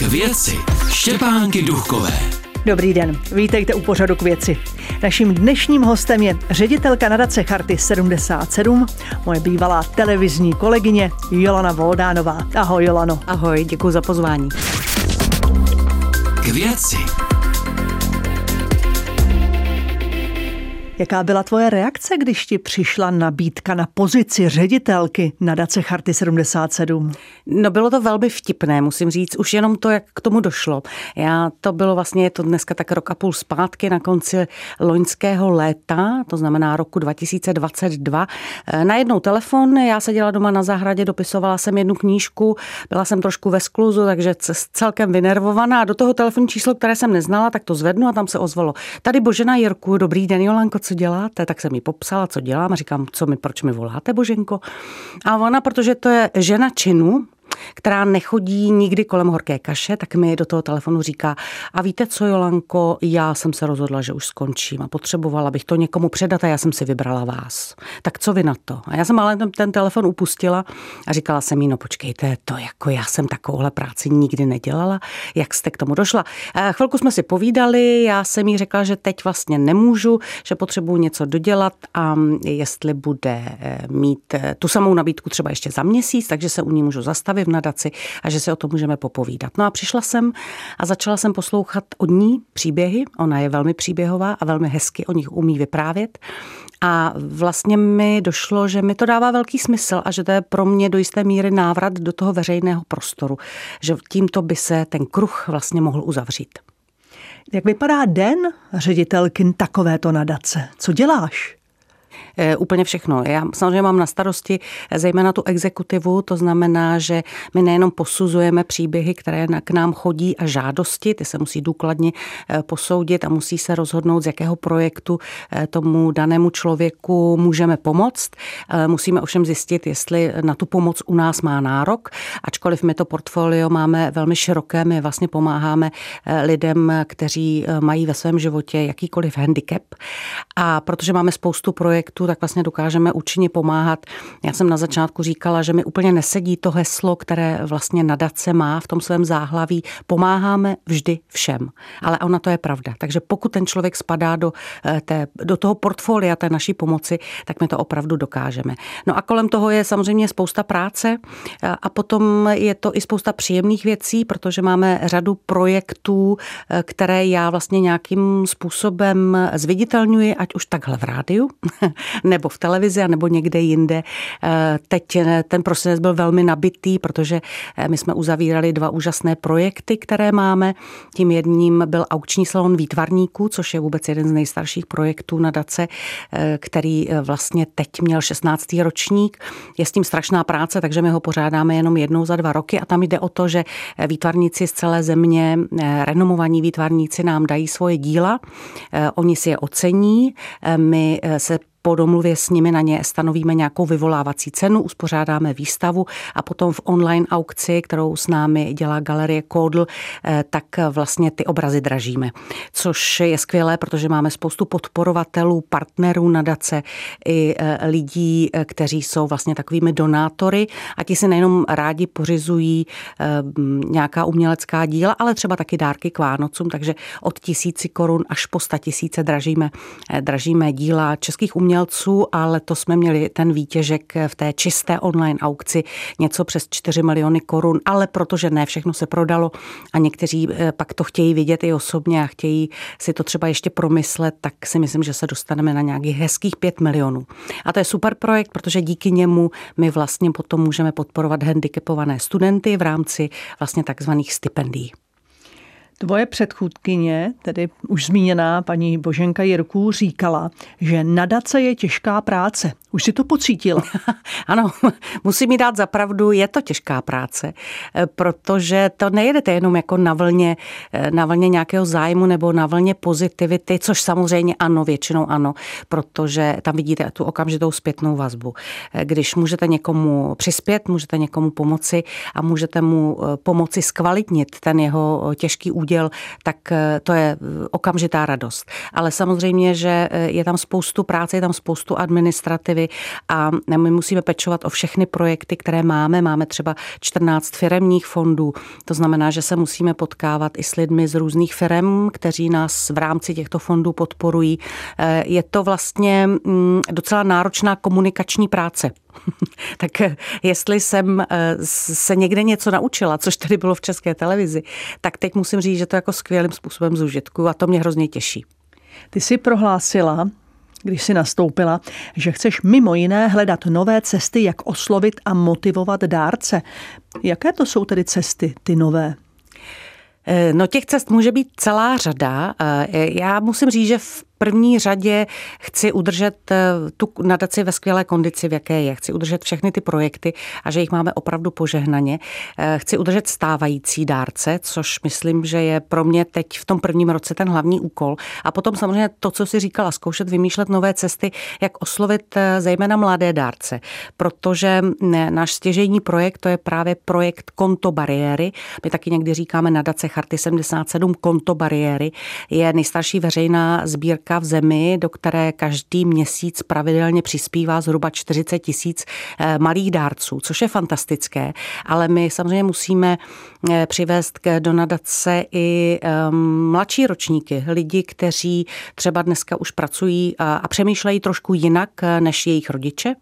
K věci Štěpánky Duchové. Dobrý den, vítejte u pořadu k věci. Naším dnešním hostem je ředitelka nadace Charty 77, moje bývalá televizní kolegyně Jolana Voldánová. Ahoj Jolano. Ahoj, děkuji za pozvání. K věci Jaká byla tvoje reakce, když ti přišla nabídka na pozici ředitelky nadace Charty 77? No bylo to velmi vtipné, musím říct, už jenom to, jak k tomu došlo. Já to bylo vlastně, je to dneska tak rok a půl zpátky na konci loňského léta, to znamená roku 2022. Najednou telefon, já seděla doma na zahradě, dopisovala jsem jednu knížku, byla jsem trošku ve skluzu, takže celkem vynervovaná. Do toho telefonní číslo, které jsem neznala, tak to zvednu a tam se ozvalo. Tady Božena Jirku, dobrý den, Jolanko, co děláte? Tak jsem mi popsala, co dělám a říkám, co mi, proč mi voláte, Boženko? A ona, protože to je žena činu, která nechodí nikdy kolem horké kaše, tak mi do toho telefonu říká, a víte co, Jolanko, já jsem se rozhodla, že už skončím a potřebovala bych to někomu předat a já jsem si vybrala vás. Tak co vy na to? A já jsem ale ten, telefon upustila a říkala jsem jí, no počkejte, to jako já jsem takovouhle práci nikdy nedělala, jak jste k tomu došla. Chvilku jsme si povídali, já jsem jí řekla, že teď vlastně nemůžu, že potřebuji něco dodělat a jestli bude eh, mít eh, tu samou nabídku třeba ještě za měsíc, takže se u ní můžu zastavit nadaci a že si o tom můžeme popovídat. No a přišla jsem a začala jsem poslouchat od ní příběhy. Ona je velmi příběhová a velmi hezky o nich umí vyprávět. A vlastně mi došlo, že mi to dává velký smysl a že to je pro mě do jisté míry návrat do toho veřejného prostoru. Že tímto by se ten kruh vlastně mohl uzavřít. Jak vypadá den ředitelky takovéto nadace? Co děláš? Eh, úplně všechno. Já samozřejmě mám na starosti zejména tu exekutivu, to znamená, že my nejenom posuzujeme příběhy, které k nám chodí a žádosti, ty se musí důkladně eh, posoudit a musí se rozhodnout, z jakého projektu eh, tomu danému člověku můžeme pomoct. Musíme ovšem zjistit, jestli na tu pomoc u nás má nárok, ačkoliv my to portfolio máme velmi široké, my vlastně pomáháme lidem, kteří mají ve svém životě jakýkoliv handicap. A protože máme spoustu projektů, tak vlastně dokážeme účinně pomáhat. Já jsem na začátku říkala, že mi úplně nesedí to heslo, které vlastně nadace má v tom svém záhlaví. Pomáháme vždy všem. Ale ona to je pravda. Takže pokud ten člověk spadá do, eh, té, do toho portfolia té naší pomoci, tak my to opravdu dokážeme. No a kolem toho je samozřejmě spousta práce eh, a potom je to i spousta příjemných věcí, protože máme řadu projektů, eh, které já vlastně nějakým způsobem zviditelňuji, ať už takhle v rádiu, nebo v televizi, nebo někde jinde. Eh, teď eh, ten prosinec byl velmi nabitý, protože eh, my jsme uzavírali dva úžasné projekty, které máme. Tím jedním byl aukční salon výtvarníků, což je vůbec jeden z nejstarších projektů na Dace, který vlastně teď měl 16. ročník. Je s tím strašná práce, takže my ho pořádáme jenom jednou za dva roky a tam jde o to, že výtvarníci z celé země, renomovaní výtvarníci nám dají svoje díla, oni si je ocení, my se po domluvě s nimi na ně stanovíme nějakou vyvolávací cenu, uspořádáme výstavu a potom v online aukci, kterou s námi dělá galerie Kodl, eh, tak vlastně ty obrazy dražíme. Což je skvělé, protože máme spoustu podporovatelů, partnerů nadace i eh, lidí, eh, kteří jsou vlastně takovými donátory a ti si nejenom rádi pořizují nějaká umělecká díla, ale třeba taky dárky k Vánocům, takže od tisíci korun až po sta tisíce dražíme, dražíme díla českých umělců umělců a letos jsme měli ten výtěžek v té čisté online aukci něco přes 4 miliony korun, ale protože ne všechno se prodalo a někteří eh, pak to chtějí vidět i osobně a chtějí si to třeba ještě promyslet, tak si myslím, že se dostaneme na nějakých hezkých 5 milionů. A to je super projekt, protože díky němu my vlastně potom můžeme podporovat handicapované studenty v rámci vlastně takzvaných stipendií. Tvoje předchůdkyně, tedy už zmíněná paní Boženka Jirků, říkala, že nadace je těžká práce. Už si to pocítila? ano, musím mi dát zapravdu, je to těžká práce, eh, protože to nejedete jenom jako na vlně, eh, na vlně nějakého zájmu nebo na vlně pozitivity, což samozřejmě ano, většinou ano, protože tam vidíte tu okamžitou zpětnou vazbu. Eh, když můžete někomu přispět, můžete někomu pomoci a můžete mu pomoci zkvalitnit ten jeho těžký úděl, úděl, tak to je okamžitá radost. Ale samozřejmě, že je tam spoustu práce, je tam spoustu administrativy a my musíme pečovat o všechny projekty, které máme. Máme třeba 14 firemních fondů, to znamená, že se musíme potkávat i s lidmi z různých firm, kteří nás v rámci těchto fondů podporují. Je to vlastně mm, docela náročná komunikační práce. tak jestli jsem se někde něco naučila, což tady bylo v české televizi, tak teď musím říct, že to jako skvělým způsobem zužitku a to mě hrozně těší. Ty jsi prohlásila, když jsi nastoupila, že chceš mimo jiné hledat nové cesty, jak oslovit a motivovat dárce. Jaké to jsou tedy cesty, ty nové? Eh, no těch cest může být celá řada. Eh, já musím říct, že v první řadě chci udržet eh, tu nadaci ve skvělé kondici, v jaké je. Chci udržet všechny ty projekty a že jich máme opravdu požehnaně. Eh, chci udržet stávající dárce, což myslím, že je pro mě teď v tom prvním roce ten hlavní úkol. A potom samozřejmě to, co si říkala, zkoušet vymýšlet nové cesty, jak oslovit eh, zejména mladé dárce. Protože náš stěžejní projekt, to je právě projekt konto bariéry. My taky někdy říkáme nadace Charty 77 konto bariéry. Je nejstarší veřejná sbírka v zemi, do které každý měsíc pravidelně přispívá zhruba 40 tisíc eh, malých dárců, což je fantastické, ale my samozřejmě musíme eh, přivést k donadace i ehm, mladší ročníky, lidi, kteří třeba dneska už pracují a přemýšlejí trošku jinak eh, než jejich rodiče,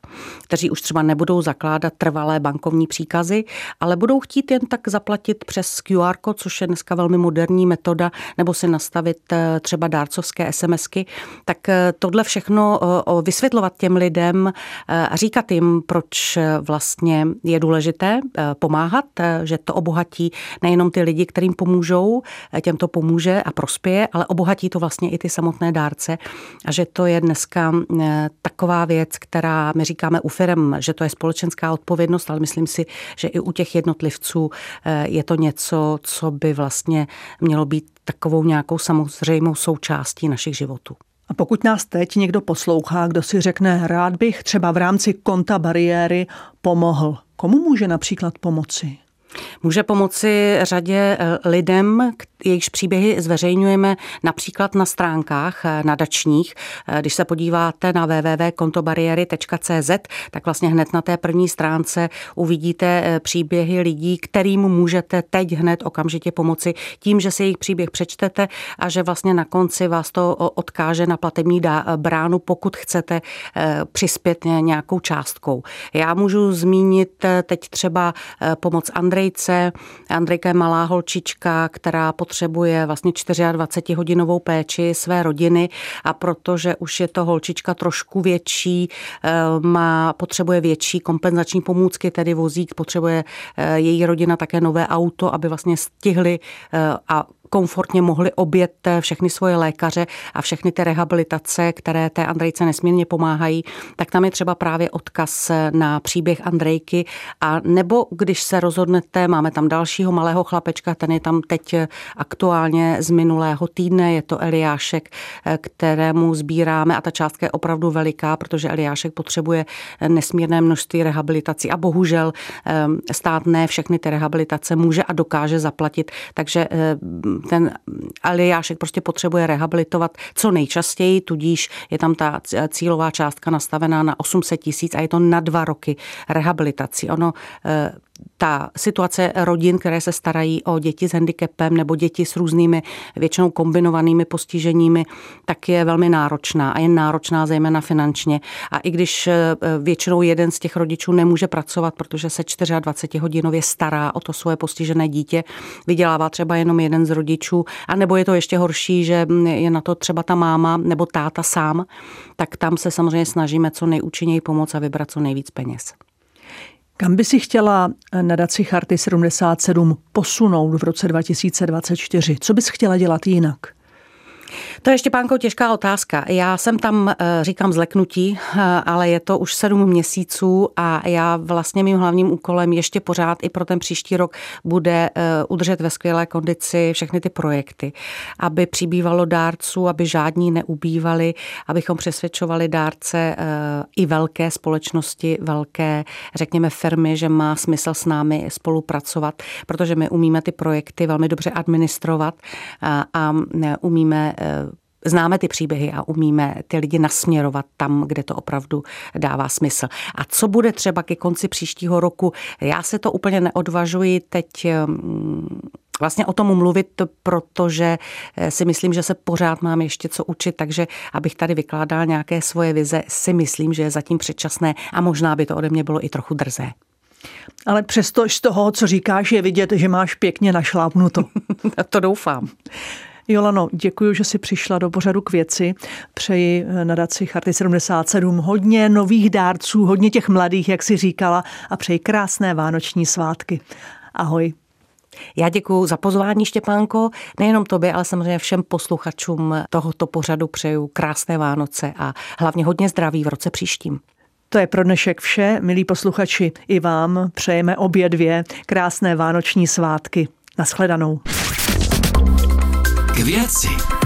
kteří už třeba nebudou zakládat trvalé bankovní příkazy, ale budou chtít jen tak zaplatit přes QR což je dneska velmi moderní metoda, nebo si nastavit třeba dárcovské SMSky taky, tak eh, tohle všechno eh, vysvětlovat těm lidem eh, a říkat jim, proč vlastně je důležité pomáhat, že to obohatí nejenom ty lidi, kterým pomůžou, těm to pomůže a prospěje, ale obohatí to vlastně i ty samotné dárce a že to je dneska taková věc, která my říkáme u firm, že to je společenská odpovědnost, ale myslím si, že i u těch jednotlivců je to něco, co by vlastně mělo být takovou nějakou samozřejmou součástí našich životů. A pokud nás teď někdo poslouchá, kdo si řekne, rád bych třeba v rámci konta bariéry pomohl, komu může například pomoci? Může pomoci řadě eh, lidem, jejichž příběhy zveřejňujeme například na stránkách eh, nadačních. Eh, když se podíváte na www.kontobariéry.cz, tak vlastně hned na té první stránce uvidíte příběhy lidí, kterým můžete teď hned okamžitě pomoci tím, že si jejich příběh přečtete a že vlastně na konci vás to odkáže na platební bránu, pokud chcete přispět nějakou částkou. Já můžu zmínit teď třeba pomoc Andrej Andrejce. Andrejka je malá holčička, která potřebuje vlastně 24-hodinovou péči své rodiny a protože už je to holčička trošku větší, eh, má, potřebuje větší kompenzační pomůcky, tedy vozík, potřebuje eh, její rodina také nové auto, aby vlastně stihli eh, a komfortně mohli obět všechny svoje lékaře a všechny ty rehabilitace, které té Andrejce nesmírně pomáhají, tak tam je třeba právě odkaz na příběh Andrejky. A nebo když se rozhodnete, máme tam dalšího malého chlapečka, ten je tam teď aktuálně z minulého týdne, je to Eliášek, kterému sbíráme a ta částka je opravdu veliká, protože Eliášek potřebuje nesmírné množství rehabilitací. A bohužel stát ne všechny ty rehabilitace může a dokáže zaplatit, takže ten aliášek prostě potřebuje rehabilitovat co nejčastěji, tudíž je tam ta cílová částka nastavená na 800 tisíc a je to na dva roky rehabilitací. Ono eh, ta situace rodin, které se starají o děti s handicapem nebo děti s různými většinou kombinovanými postiženími, tak je velmi náročná a je náročná zejména finančně. A i když eh, většinou jeden z těch rodičů nemůže pracovat, protože se 24 hodinově stará o to svoje postižené dítě, vydělává třeba jenom jeden z rodičů, a nebo je to ještě horší, že je na to třeba ta máma nebo táta sám, tak tam se samozřejmě snažíme co nejúčinněji pomoct a vybrat co nejvíc peněz. Kam by si chtěla nadaci Charty 77 posunout v roce 2024? Co bys chtěla dělat jinak? To je ještě, pánko, těžká otázka. Já jsem tam, eh, říkám zleknutí, eh, ale je to už sedm měsíců a já vlastně mým hlavním úkolem ještě pořád i pro ten příští rok bude eh, udržet ve skvělé kondici všechny ty projekty, aby přibývalo dárců, aby žádní neubývali, abychom přesvědčovali dárce i velké společnosti, velké, řekněme, firmy, že má smysl s námi spolupracovat, protože my umíme ty projekty velmi dobře administrovat a umíme známe ty příběhy a umíme ty lidi nasměrovat tam, kde to opravdu dává smysl. A co bude třeba ke konci příštího roku? Já se to úplně neodvažuji teď mm, vlastně o tom mluvit, protože eh, si myslím, že se pořád mám ještě co učit, takže abych tady vykládala nějaké svoje vize, si myslím, že je zatím předčasné a možná by to ode mě bylo i trochu drzé. Ale přesto z toho, co říkáš, je vidět, že máš pěkně našlápnuto. to doufám. Jolano, děkuji, že jsi přišla do pořadu k věci. Přeji nadaci Charty 77 hodně nových dárců, hodně těch mladých, jak si říkala, a přeji krásné vánoční svátky. Ahoj. Já děkuji za pozvání, Štěpánko. Nejenom tobě, ale samozřejmě všem posluchačům tohoto pořadu přeju krásné Vánoce a hlavně hodně zdraví v roce příštím. To je pro dnešek vše, milí posluchači. I vám přejeme obě dvě krásné vánoční svátky. Naschledanou. K věci.